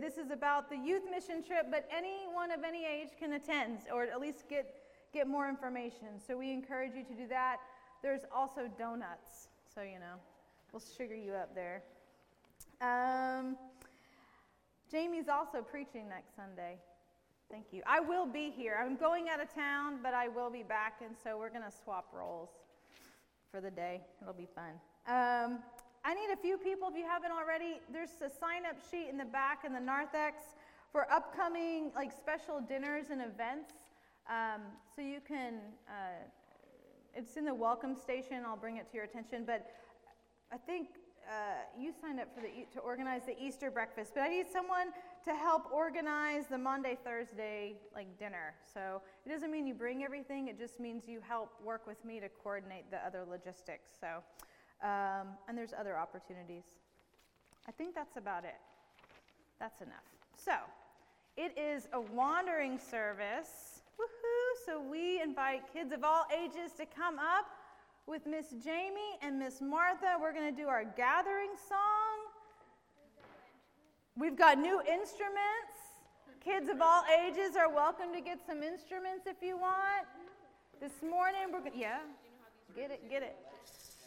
this is about the youth mission trip, but anyone of any age can attend or at least get, get more information. So we encourage you to do that. There's also donuts, so you know, we'll sugar you up there. Um, Jamie's also preaching next Sunday. Thank you. I will be here. I'm going out of town, but I will be back, and so we're going to swap roles for the day. It'll be fun. Um, I need a few people, if you haven't already. There's a sign up sheet in the back in the narthex for upcoming like special dinners and events. Um, so you can, uh, it's in the welcome station. I'll bring it to your attention. But I think uh, you signed up for the to organize the Easter breakfast, but I need someone to help organize the Maundy Thursday like dinner. So it doesn't mean you bring everything; it just means you help work with me to coordinate the other logistics. So, um, and there's other opportunities. I think that's about it. That's enough. So, it is a wandering service. Woohoo! So we invite kids of all ages to come up with Miss Jamie and Miss Martha. We're going to do our gathering song. We've got new instruments. Kids of all ages are welcome to get some instruments if you want. This morning we're going to, yeah, get it, get it.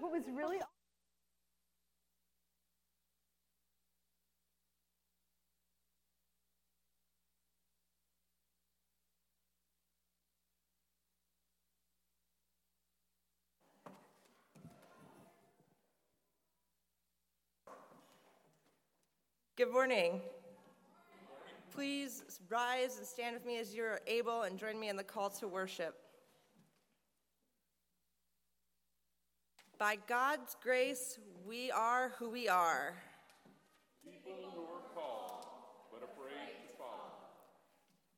What was really Good morning. Please rise and stand with me as you're able and join me in the call to worship. By God's grace, we are who we are. People who are called, but afraid to follow.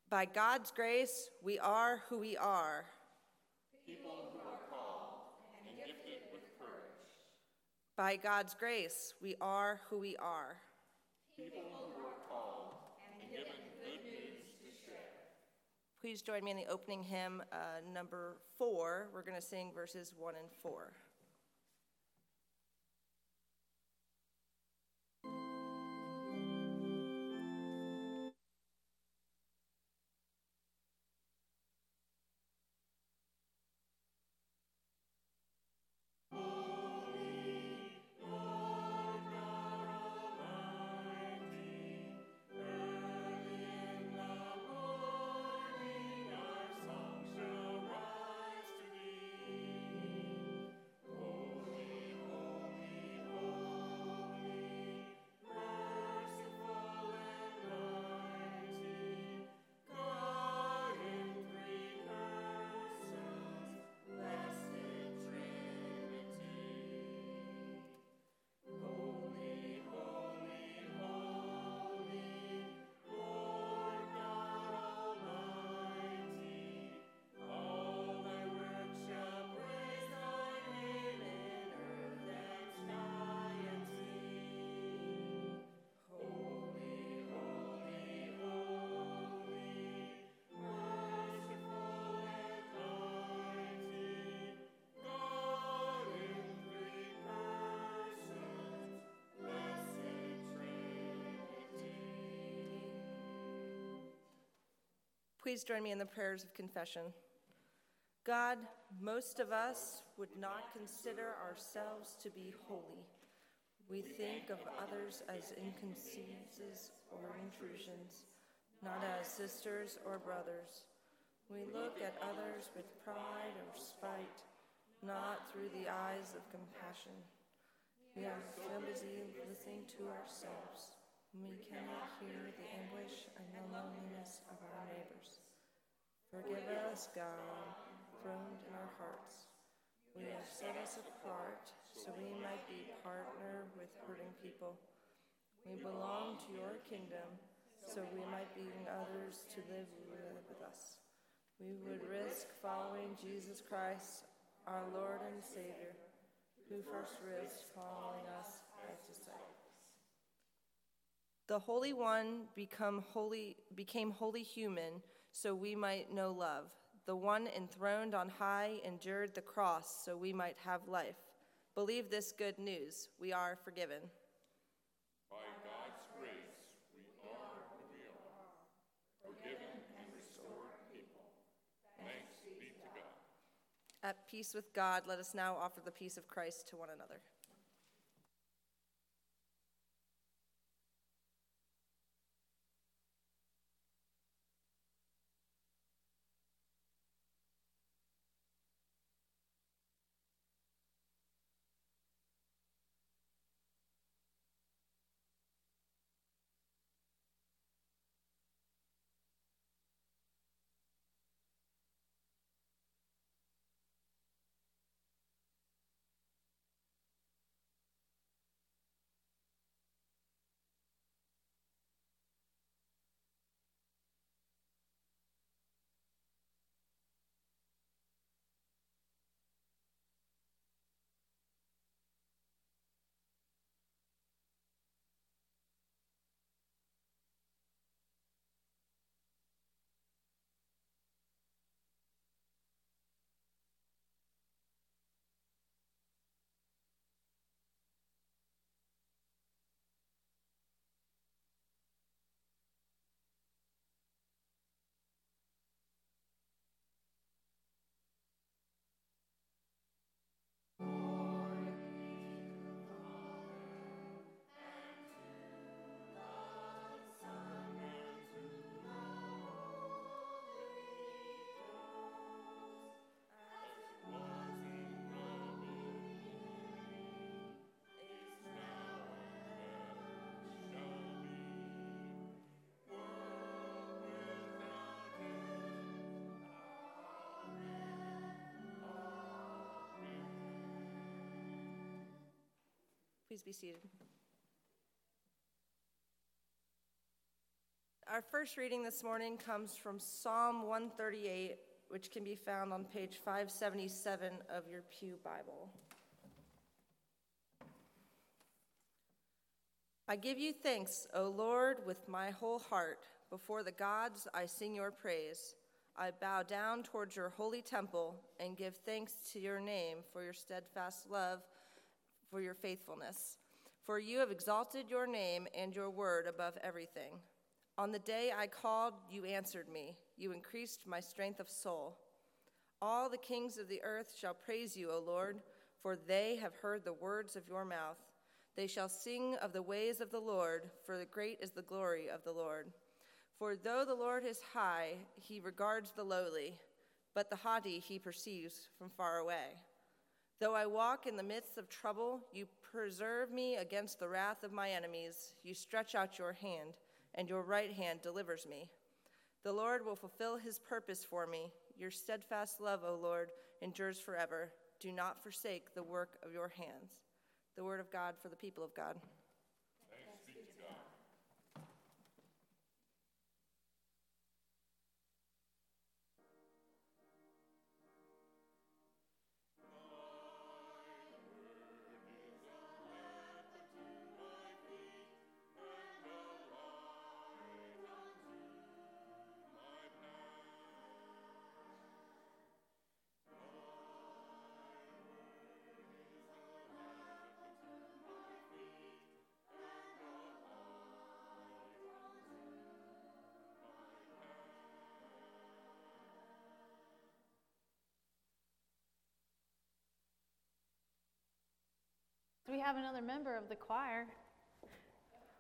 By God's grace, we are who we are. People who are called and gifted with courage. By God's grace, we are who we are. People who are called and given good news to share. Please join me in the opening hymn, uh, number four. We're going to sing verses one and four. Please join me in the prayers of confession. God, most of us would not consider ourselves to be holy. We think of others as inconveniences or intrusions, not as sisters or brothers. We look at others with pride or spite, not through the eyes of compassion. We are so busy listening to ourselves. We cannot hear the anguish and the loneliness of our neighbors. Forgive us, God, throned in our hearts. We have set us apart so we might be partner with hurting people. We belong to your kingdom so we might bring others to live with us. We would risk following Jesus Christ, our Lord and Savior, who first risked following us. The Holy One become holy, became wholly human so we might know love. The one enthroned on high endured the cross so we might have life. Believe this good news. We are forgiven. By God's grace, we are who we are, forgiven and restored people. Thanks be to God. At peace with God, let us now offer the peace of Christ to one another. Please be seated. Our first reading this morning comes from Psalm 138, which can be found on page 577 of your Pew Bible. I give you thanks, O Lord, with my whole heart. Before the gods, I sing your praise. I bow down towards your holy temple and give thanks to your name for your steadfast love, for your faithfulness. For you have exalted your name and your word above everything. On the day I called, you answered me. You increased my strength of soul. All the kings of the earth shall praise you, O Lord, for they have heard the words of your mouth. They shall sing of the ways of the Lord, for great is the glory of the Lord. For though the Lord is high, he regards the lowly, but the haughty he perceives from far away. Though I walk in the midst of trouble, you preserve me against the wrath of my enemies. You stretch out your hand, and your right hand delivers me. The Lord will fulfill his purpose for me. Your steadfast love, O Lord, endures forever. Do not forsake the work of your hands. The word of God for the people of God. We have another member of the choir.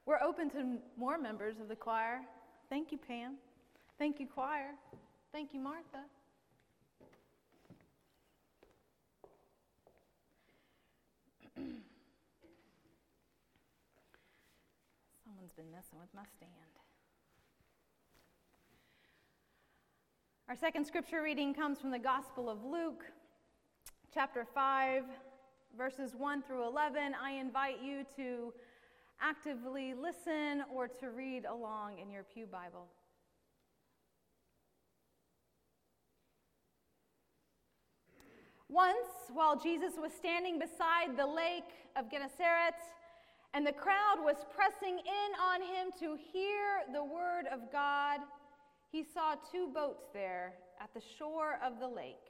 We're open to more members of the choir. Thank you, Pam. Thank you, choir. Thank you, Martha. Someone's been messing with my stand. Our second scripture reading comes from the Gospel of Luke, chapter 5 verses 1 through 11, I invite you to actively listen or to read along in your Pew Bible. Once, while Jesus was standing beside the lake of Gennesaret, and the crowd was pressing in on him to hear the word of God, he saw two boats there at the shore of the lake.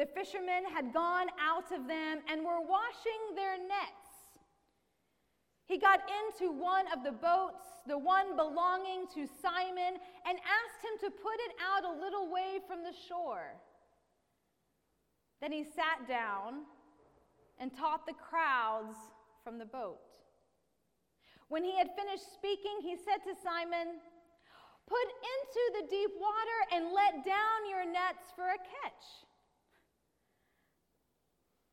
The fishermen had gone out of them and were washing their nets. He got into one of the boats, the one belonging to Simon, and asked him to put it out a little way from the shore. Then he sat down and taught the crowds from the boat. When he had finished speaking, he said to Simon, Put into the deep water and let down your nets for a catch.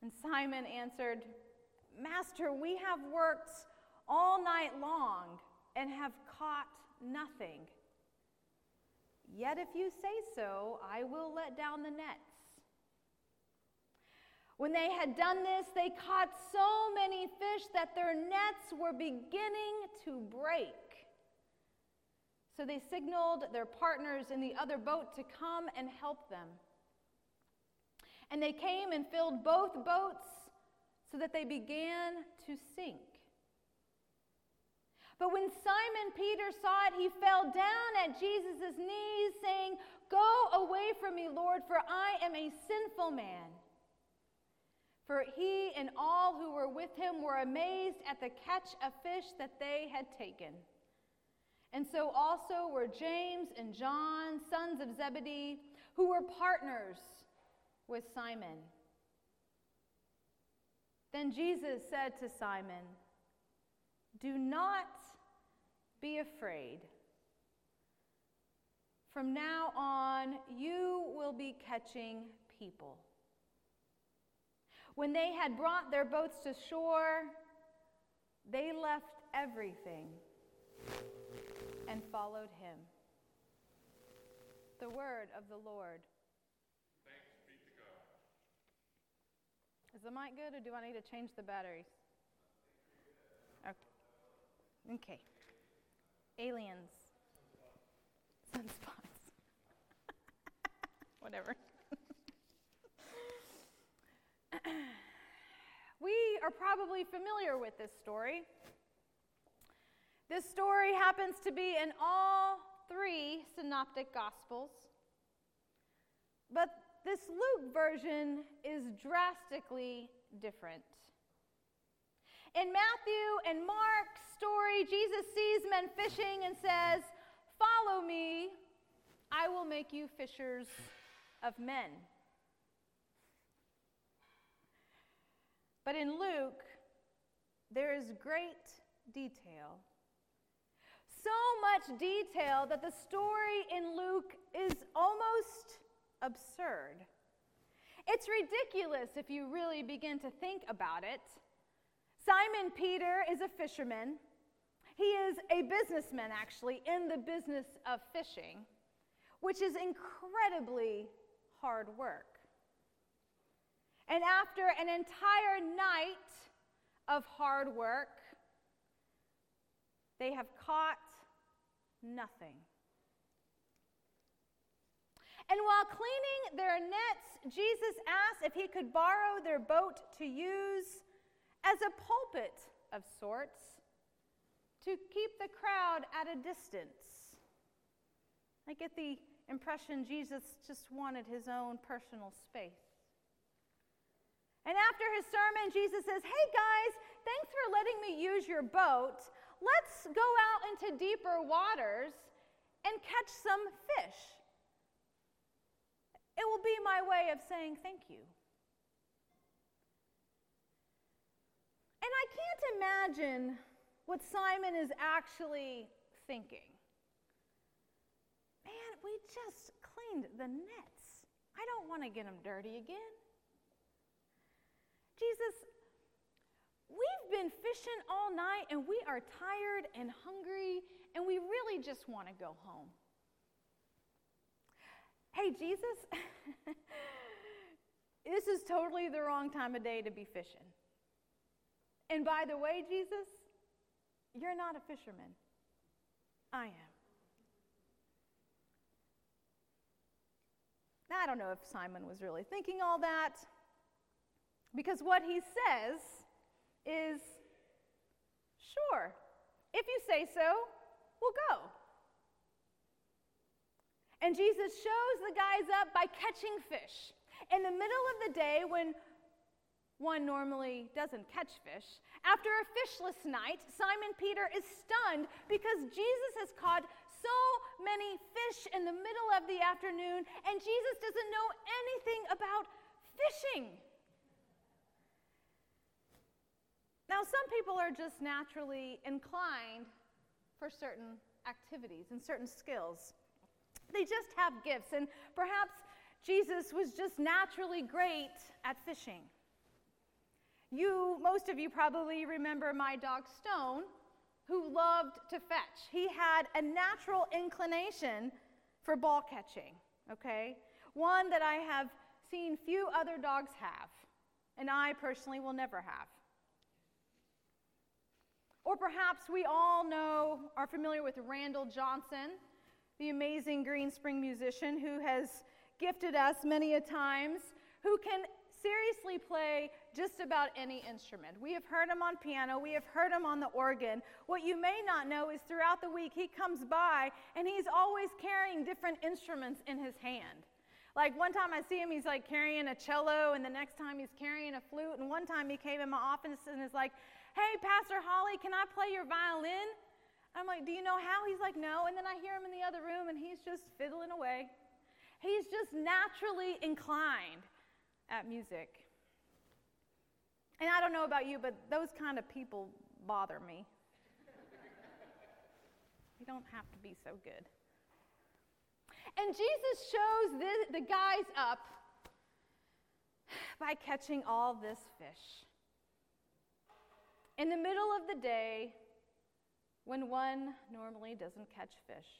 And Simon answered, Master, we have worked all night long and have caught nothing. Yet if you say so, I will let down the nets. When they had done this, they caught so many fish that their nets were beginning to break. So they signaled their partners in the other boat to come and help them. And they came and filled both boats so that they began to sink. But when Simon Peter saw it, he fell down at Jesus' knees, saying, Go away from me, Lord, for I am a sinful man. For he and all who were with him were amazed at the catch of fish that they had taken. And so also were James and John, sons of Zebedee, who were partners with Simon. Then Jesus said to Simon, Do not be afraid. From now on, you will be catching people. When they had brought their boats to shore, they left everything and followed him. The word of the Lord. The mic good or do I need to change the batteries? Okay. Aliens. Sunspots. Whatever. we are probably familiar with this story. This story happens to be in all three synoptic gospels. But this Luke version is drastically different. In Matthew and Mark's story, Jesus sees men fishing and says, Follow me, I will make you fishers of men. But in Luke, there is great detail. So much detail that the story in Luke is almost absurd. It's ridiculous if you really begin to think about it. Simon Peter is a fisherman. He is a businessman, actually, in the business of fishing, which is incredibly hard work. And after an entire night of hard work, they have caught nothing. And while cleaning their nets, Jesus asked if he could borrow their boat to use as a pulpit of sorts to keep the crowd at a distance. I get the impression Jesus just wanted his own personal space. And after his sermon, Jesus says, Hey guys, thanks for letting me use your boat. Let's go out into deeper waters and catch some fish. It will be my way of saying thank you. And I can't imagine what Simon is actually thinking. Man, we just cleaned the nets. I don't want to get them dirty again. Jesus, we've been fishing all night and we are tired and hungry and we really just want to go home. Hey, Jesus, this is totally the wrong time of day to be fishing. And by the way, Jesus, you're not a fisherman. I am. Now, I don't know if Simon was really thinking all that, because what he says is, sure, if you say so, we'll go. And Jesus shows the guys up by catching fish. In the middle of the day, when one normally doesn't catch fish, after a fishless night, Simon Peter is stunned because Jesus has caught so many fish in the middle of the afternoon, and Jesus doesn't know anything about fishing. Now, some people are just naturally inclined for certain activities and certain skills. They just have gifts, and perhaps Jesus was just naturally great at fishing. You, most of you probably remember my dog Stone, who loved to fetch. He had a natural inclination for ball catching, okay? One that I have seen few other dogs have, and I personally will never have. Or perhaps we all know, are familiar with Randall Johnson, the amazing Green Spring musician who has gifted us many a times, who can seriously play just about any instrument. We have heard him on piano, we have heard him on the organ. What you may not know is throughout the week he comes by and he's always carrying different instruments in his hand. Like one time I see him, he's like carrying a cello, and the next time he's carrying a flute. And one time he came in my office and is like, Hey, Pastor Holly, can I play your violin? I'm like, Do you know how? He's like, No. And then I hear him in the other room and he's just fiddling away. He's just naturally inclined at music. And I don't know about you, but those kind of people bother me. you don't have to be so good. And Jesus shows the, the guys up by catching all this fish in the middle of the day when one normally doesn't catch fish.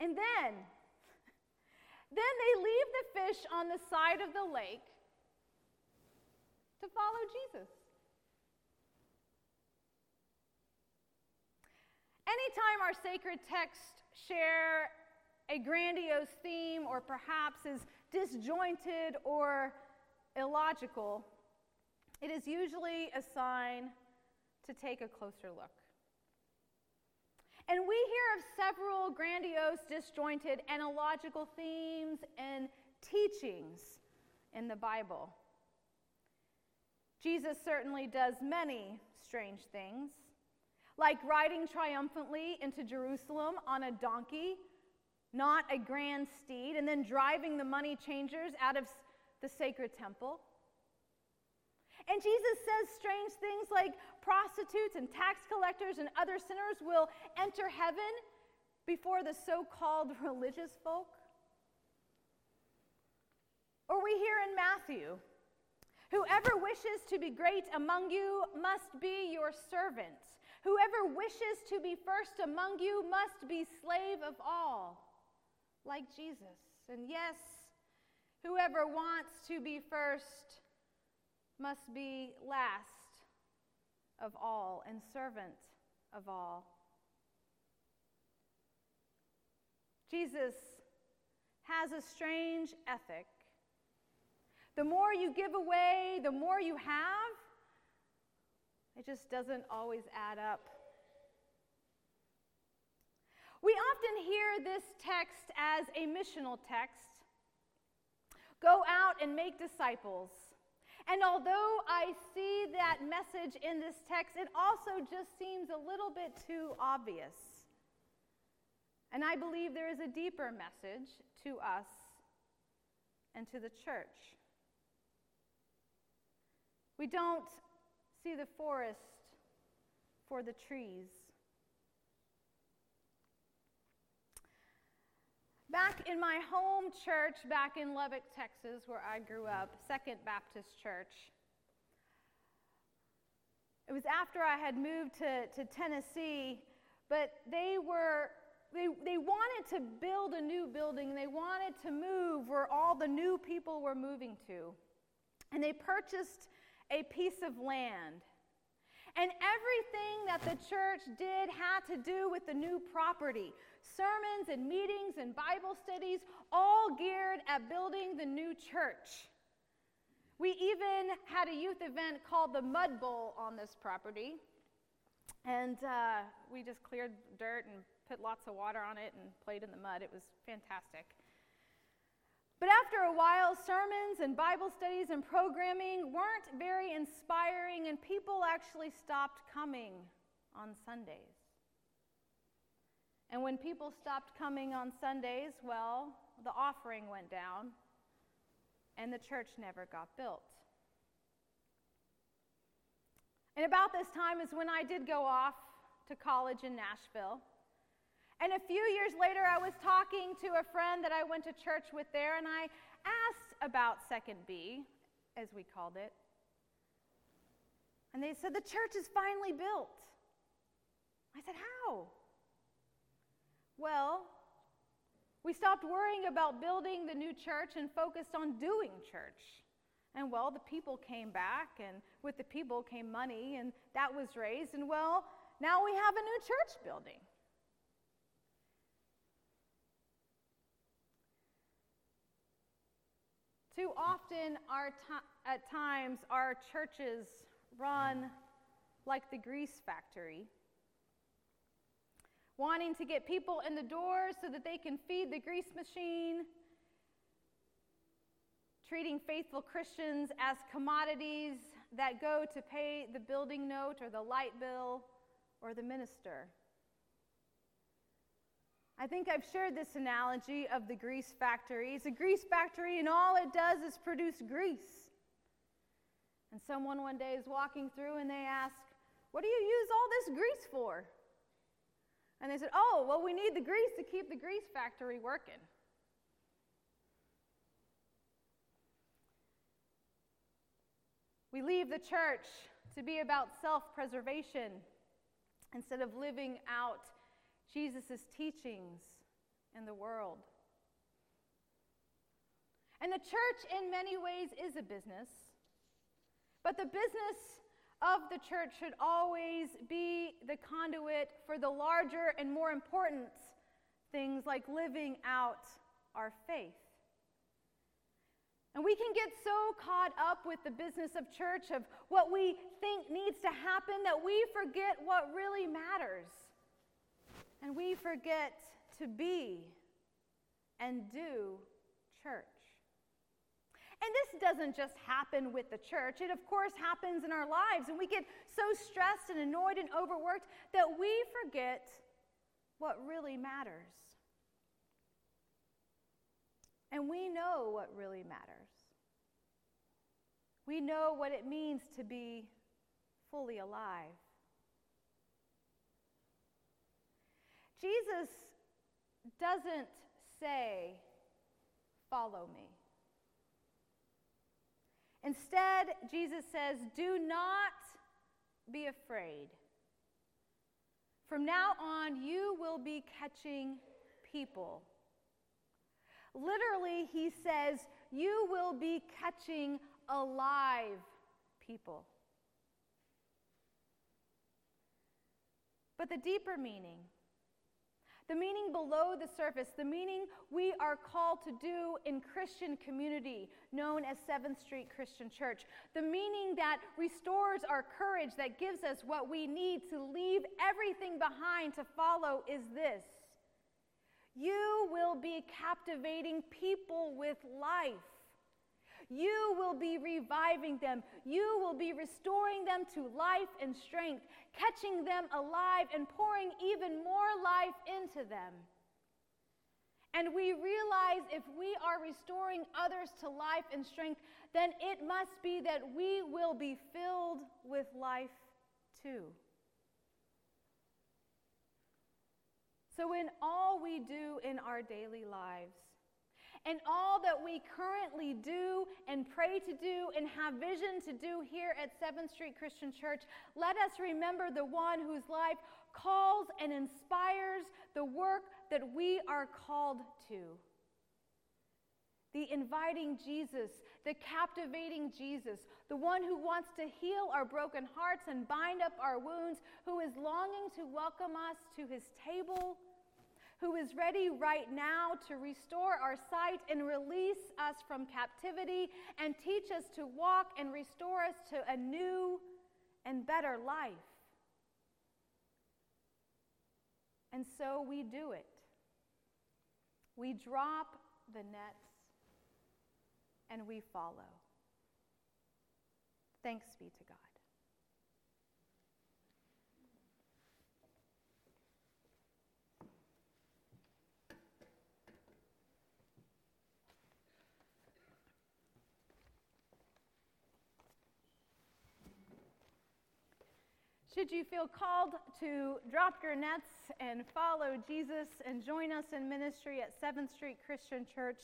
And then, then they leave the fish on the side of the lake to follow Jesus. anytime our sacred texts share a grandiose theme or perhaps is disjointed or illogical, it is usually a sign to take a closer look. And we hear of several grandiose, disjointed, and illogical themes and teachings in the Bible. Jesus certainly does many strange things, like riding triumphantly into Jerusalem on a donkey, not a grand steed, and then driving the money changers out of the sacred temple. And Jesus says strange things like prostitutes and tax collectors and other sinners will enter heaven before the so called religious folk. Or we hear in Matthew Whoever wishes to be great among you must be your servant. Whoever wishes to be first among you must be slave of all, like Jesus. And yes, whoever wants to be first must be last of all and servant of all. Jesus has a strange ethic the more you give away, the more you have. It just doesn't always add up. We often hear this text as a missional text go out and make disciples. And although I see that message in this text, it also just seems a little bit too obvious. And I believe there is a deeper message to us and to the church. We don't see the forest for the trees. Back in my home church, back in Lubbock, Texas, where I grew up, Second Baptist Church, it was after I had moved to, to Tennessee, but they were they, they wanted to build a new building. They wanted to move where all the new people were moving to. And they purchased a piece of land. And everything that the church did had to do with the new property sermons and meetings and Bible studies, all geared at building the new church. We even had a youth event called the Mud Bowl on this property. And uh, we just cleared dirt and put lots of water on it and played in the mud. It was fantastic. But after a while, sermons and Bible studies and programming weren't very inspiring, and people actually stopped coming on Sundays. And when people stopped coming on Sundays, well, the offering went down, and the church never got built. And about this time is when I did go off to college in Nashville. And a few years later, I was talking to a friend that I went to church with there, and I asked about Second B, as we called it. And they said, The church is finally built. I said, How? Well, we stopped worrying about building the new church and focused on doing church. And well, the people came back, and with the people came money, and that was raised. And well, now we have a new church building. Too often, our at times, our churches run like the grease factory, wanting to get people in the door so that they can feed the grease machine, treating faithful Christians as commodities that go to pay the building note or the light bill or the minister. I think I've shared this analogy of the grease factory. It's a grease factory, and all it does is produce grease. And someone one day is walking through and they ask, What do you use all this grease for? And they said, Oh, well, we need the grease to keep the grease factory working. We leave the church to be about self preservation instead of living out Jesus' teachings in the world. And the church, in many ways, is a business. But the business of the church should always be the conduit for the larger and more important things like living out our faith. And we can get so caught up with the business of church, of what we think needs to happen, that we forget what really matters. And we forget to be and do church. And this doesn't just happen with the church. It, of course, happens in our lives. And we get so stressed and annoyed and overworked that we forget what really matters. And we know what really matters. We know what it means to be fully alive. Jesus doesn't say, Follow me. Instead, Jesus says, Do not be afraid. From now on, you will be catching people. Literally, he says, You will be catching alive people. But the deeper meaning, the meaning below the surface, the meaning we are called to do in Christian community known as 7th Street Christian Church, the meaning that restores our courage, that gives us what we need to leave everything behind to follow is this. You will be captivating people with life. You will be reviving them. You will be restoring them to life and strength, catching them alive and pouring even more life into them. And we realize if we are restoring others to life and strength, then it must be that we will be filled with life too. So, in all we do in our daily lives, and all that we currently do and pray to do and have vision to do here at 7th Street Christian Church, let us remember the one whose life calls and inspires the work that we are called to. The inviting Jesus, the captivating Jesus, the one who wants to heal our broken hearts and bind up our wounds, who is longing to welcome us to his table who is ready right now to restore our sight and release us from captivity and teach us to walk and restore us to a new and better life. And so we do it. We drop the nets and we follow. Thanks be to God. Should you feel called to drop your nets and follow Jesus and join us in ministry at 7th Street Christian Church,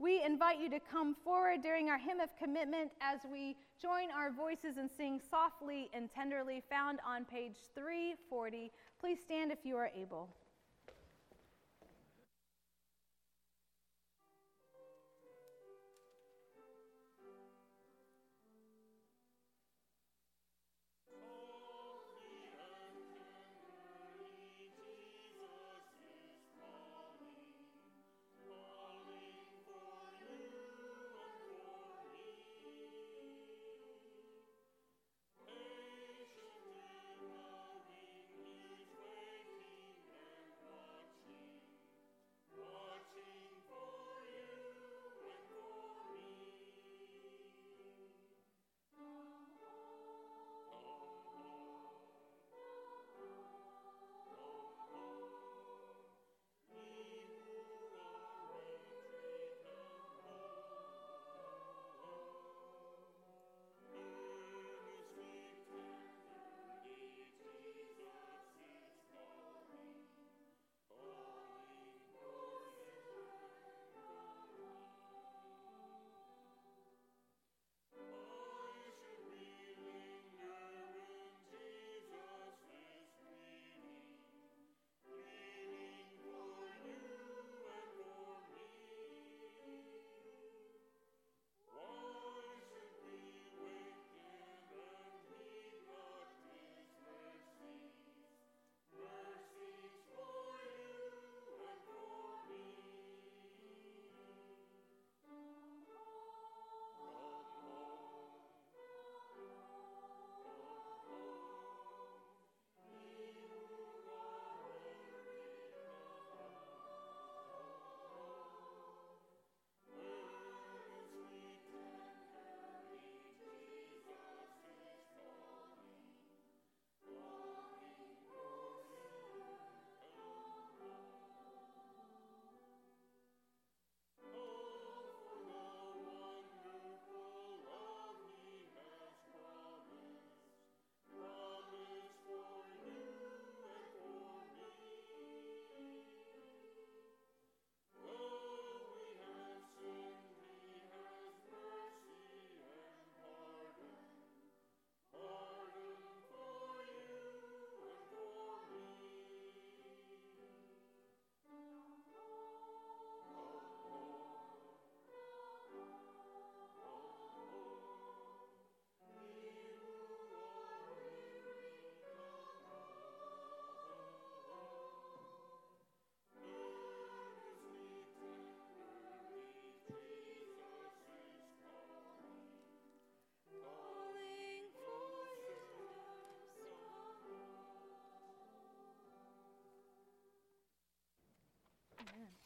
we invite you to come forward during our hymn of commitment as we join our voices and sing softly and tenderly, found on page 340. Please stand if you are able.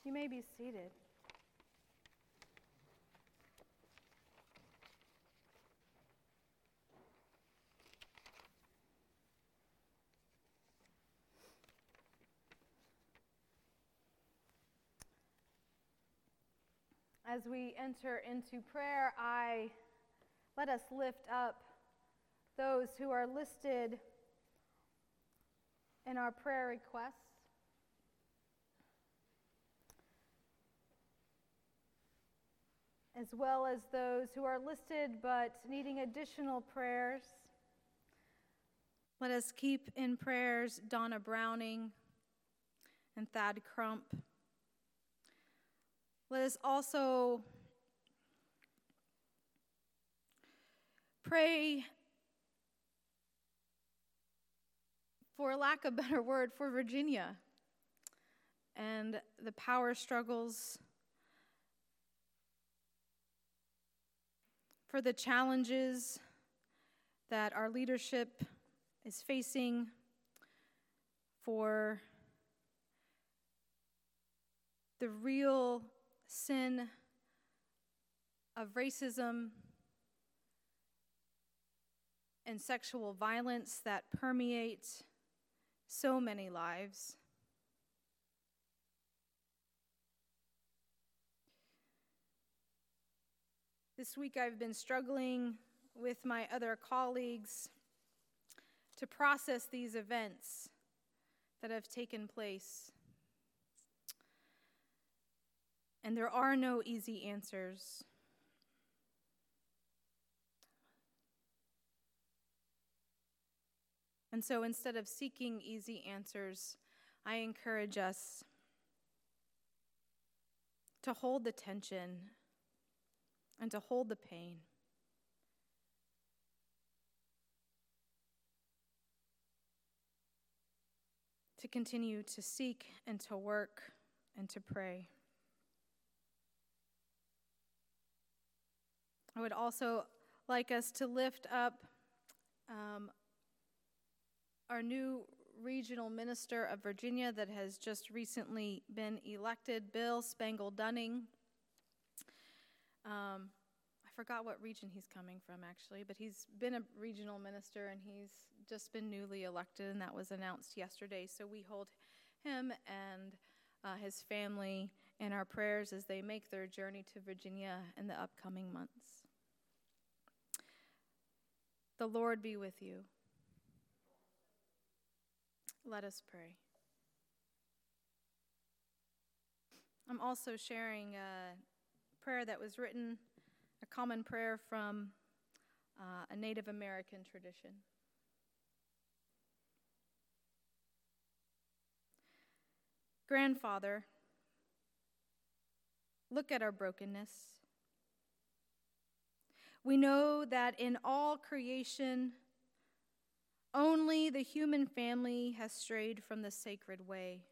You may be seated. As we enter into prayer, I let us lift up those who are listed in our prayer requests. As well as those who are listed but needing additional prayers. Let us keep in prayers Donna Browning and Thad Crump. Let us also pray, for lack of better word, for Virginia and the power struggles, for the challenges that our leadership is facing, for the real sin of racism and sexual violence that permeate so many lives. This week I've been struggling with my other colleagues to process these events that have taken place. And there are no easy answers. And so instead of seeking easy answers, I encourage us to hold the tension and to hold the pain. To continue to seek and to work and to pray. I would also like us to lift up um, our new regional minister of Virginia that has just recently been elected, Bill Spangler-Dunning. Um, I forgot what region he's coming from actually, but he's been a regional minister and he's just been newly elected, and that was announced yesterday. So we hold him and uh, his family in our prayers as they make their journey to Virginia in the upcoming months. The Lord be with you. Let us pray. I'm also sharing a prayer that was written, a common prayer from uh, a Native American tradition. Grandfather, look at our brokenness. We know that in all creation, only the human family has strayed from the sacred way.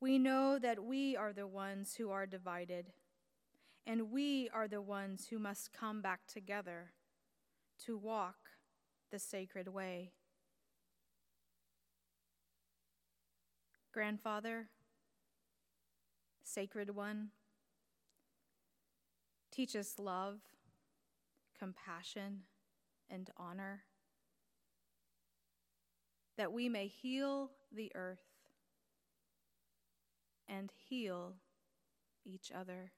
We know that we are the ones who are divided, and we are the ones who must come back together to walk the sacred way. Grandfather, Sacred One, teach us love, compassion, and honor, that we may heal the earth and heal each other.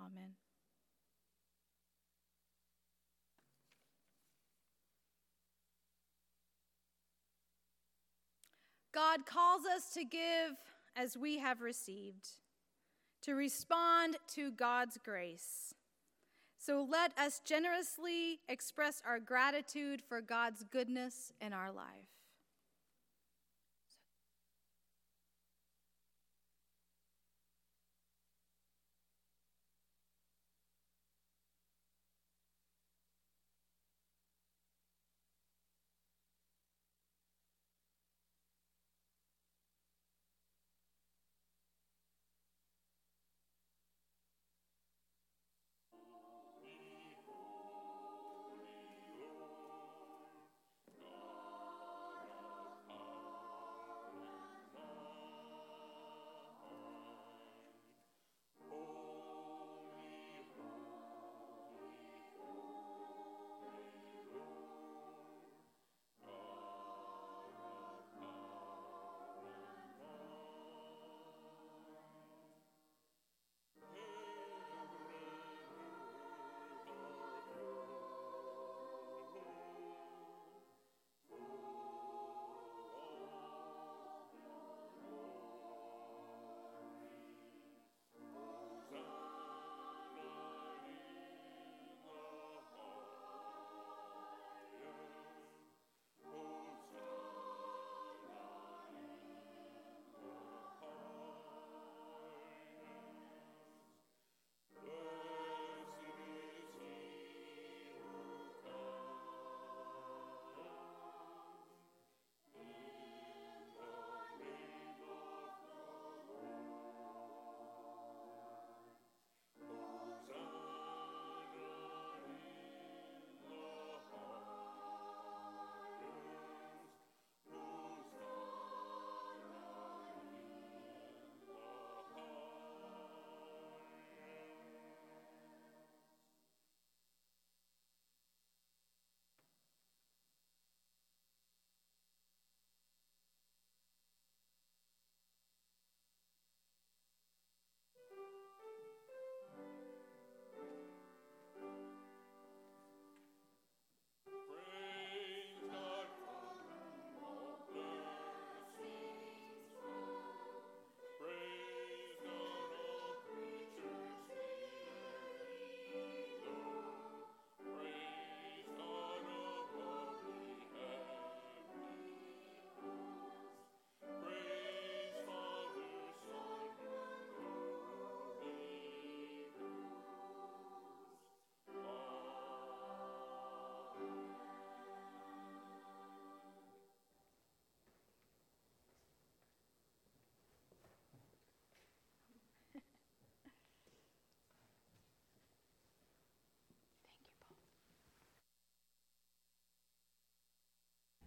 Amen. God calls us to give as we have received, to respond to God's grace. So let us generously express our gratitude for God's goodness in our life.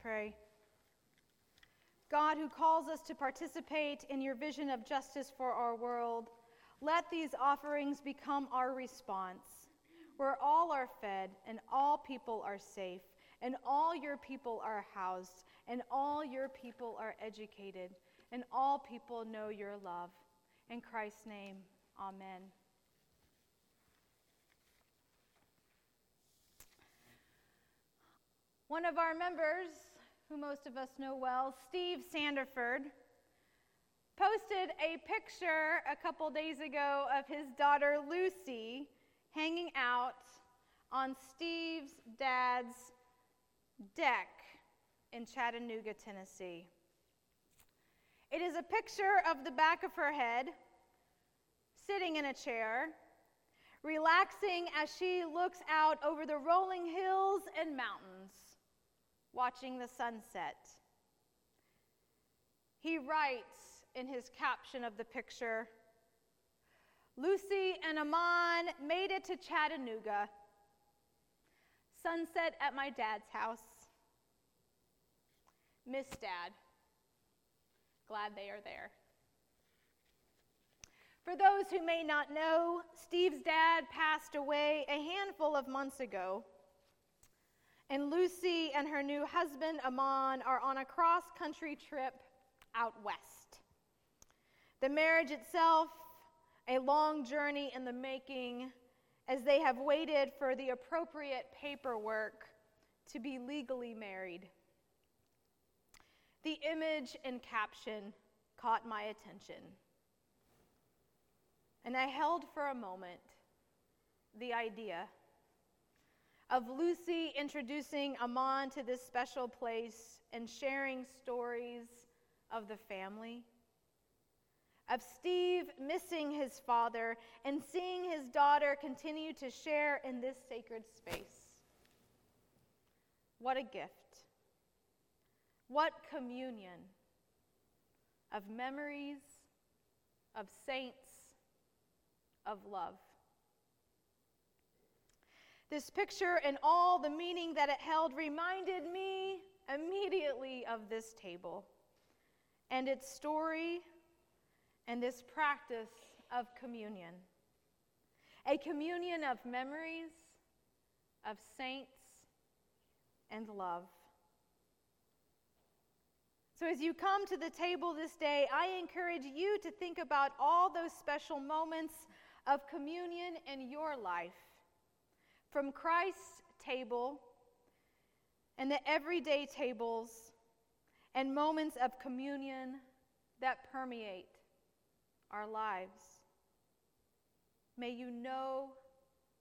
Pray. God, who calls us to participate in your vision of justice for our world, let these offerings become our response, where all are fed and all people are safe, and all your people are housed, and all your people are educated, and all people know your love. In Christ's name, amen. One of our members, who most of us know well, Steve Sanderford, posted a picture a couple days ago of his daughter Lucy hanging out on Steve's dad's deck in Chattanooga, Tennessee. It is a picture of the back of her head, sitting in a chair, relaxing as she looks out over the rolling hills and mountains watching the sunset. He writes in his caption of the picture Lucy and Amon made it to Chattanooga. Sunset at my dad's house. Miss Dad. Glad they are there. For those who may not know, Steve's dad passed away a handful of months ago. And Lucy and her new husband, Amon, are on a cross country trip out west. The marriage itself, a long journey in the making, as they have waited for the appropriate paperwork to be legally married. The image and caption caught my attention. And I held for a moment the idea of Lucy introducing Amon to this special place and sharing stories of the family, of Steve missing his father and seeing his daughter continue to share in this sacred space. What a gift. What communion of memories, of saints, of love. This picture and all the meaning that it held reminded me immediately of this table and its story and this practice of communion. A communion of memories, of saints, and love. So, as you come to the table this day, I encourage you to think about all those special moments of communion in your life from Christ's table and the everyday tables and moments of communion that permeate our lives. May you know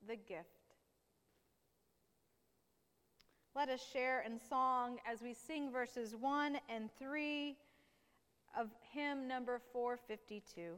the gift. Let us share in song as we sing verses 1 and 3 of hymn number 452.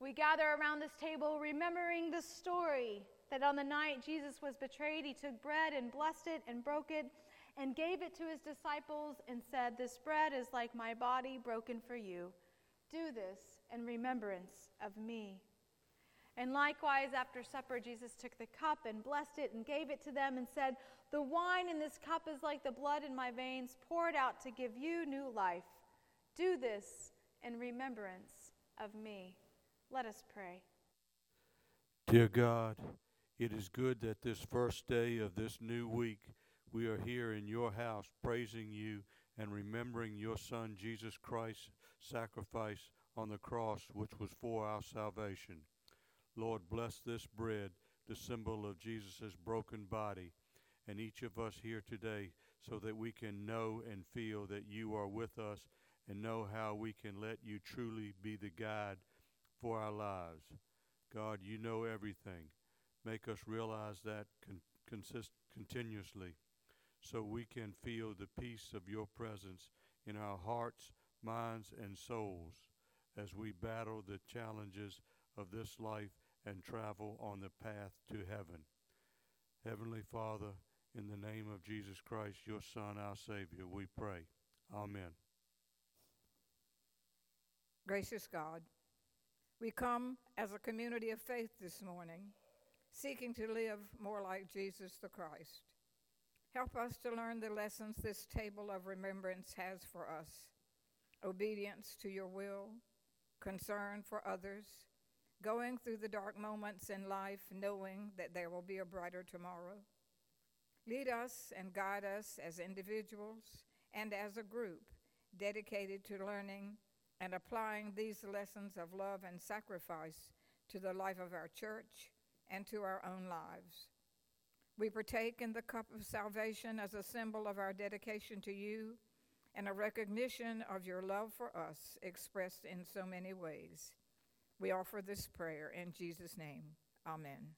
We gather around this table remembering the story that on the night Jesus was betrayed, he took bread and blessed it and broke it and gave it to his disciples and said, This bread is like my body broken for you. Do this in remembrance of me. And likewise, after supper, Jesus took the cup and blessed it and gave it to them and said, The wine in this cup is like the blood in my veins, poured out to give you new life. Do this in remembrance of me. Let us pray. Dear God, it is good that this first day of this new week we are here in your house praising you and remembering your Son Jesus Christ's sacrifice on the cross, which was for our salvation. Lord, bless this bread, the symbol of Jesus' broken body, and each of us here today so that we can know and feel that you are with us and know how we can let you truly be the guide for our lives. God, you know everything. Make us realize that con- consist- continuously so we can feel the peace of your presence in our hearts, minds, and souls as we battle the challenges of this life and travel on the path to heaven. Heavenly Father, in the name of Jesus Christ, your Son, our Savior, we pray. Amen. Gracious God, we come as a community of faith this morning, seeking to live more like Jesus the Christ. Help us to learn the lessons this table of remembrance has for us obedience to your will, concern for others, going through the dark moments in life knowing that there will be a brighter tomorrow. Lead us and guide us as individuals and as a group dedicated to learning and applying these lessons of love and sacrifice to the life of our church and to our own lives. We partake in the cup of salvation as a symbol of our dedication to you and a recognition of your love for us expressed in so many ways. We offer this prayer in Jesus' name. Amen.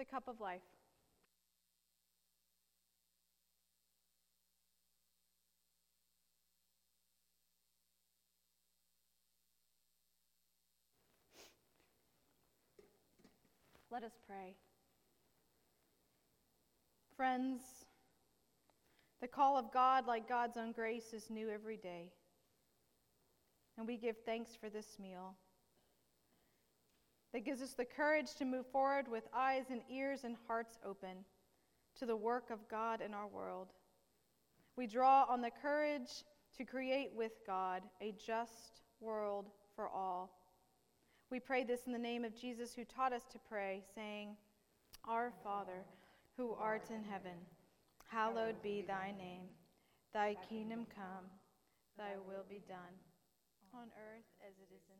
The cup of life. Let us pray. Friends, the call of God, like God's own grace, is new every day. And we give thanks for this meal that gives us the courage to move forward with eyes and ears and hearts open to the work of God in our world. We draw on the courage to create with God a just world for all. We pray this in the name of Jesus, who taught us to pray, saying, Our Father, who art in heaven, hallowed be thy name. Thy kingdom come, thy will be done, on earth as it is in heaven.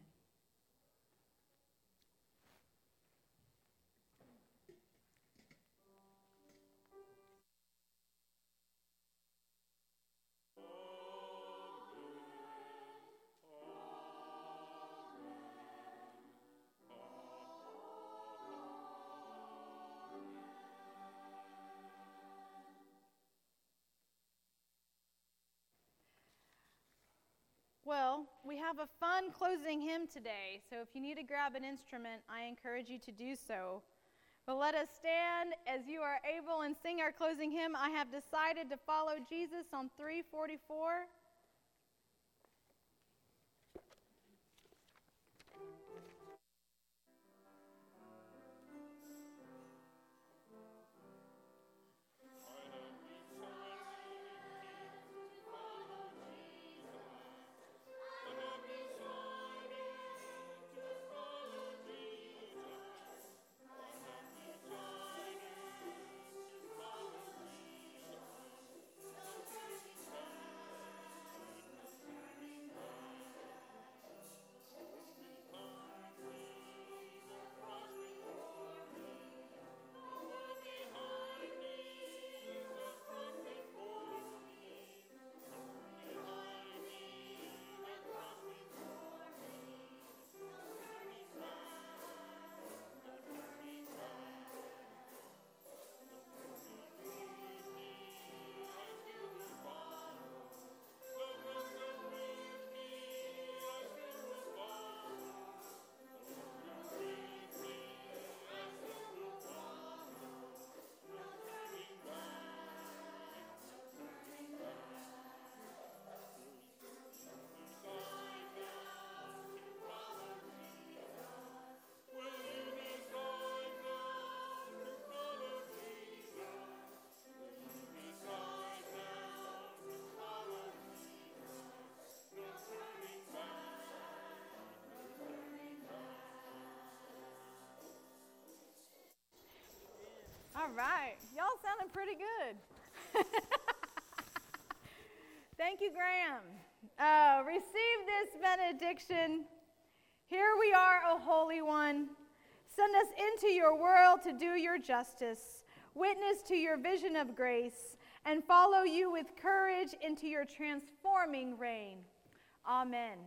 Well, we have a fun closing hymn today, so if you need to grab an instrument, I encourage you to do so. But let us stand as you are able and sing our closing hymn. I have decided to follow Jesus on 344. Right. Y'all sounding pretty good. Thank you, Graham. Uh, receive this benediction. Here we are, O Holy One. Send us into your world to do your justice, witness to your vision of grace, and follow you with courage into your transforming reign. Amen.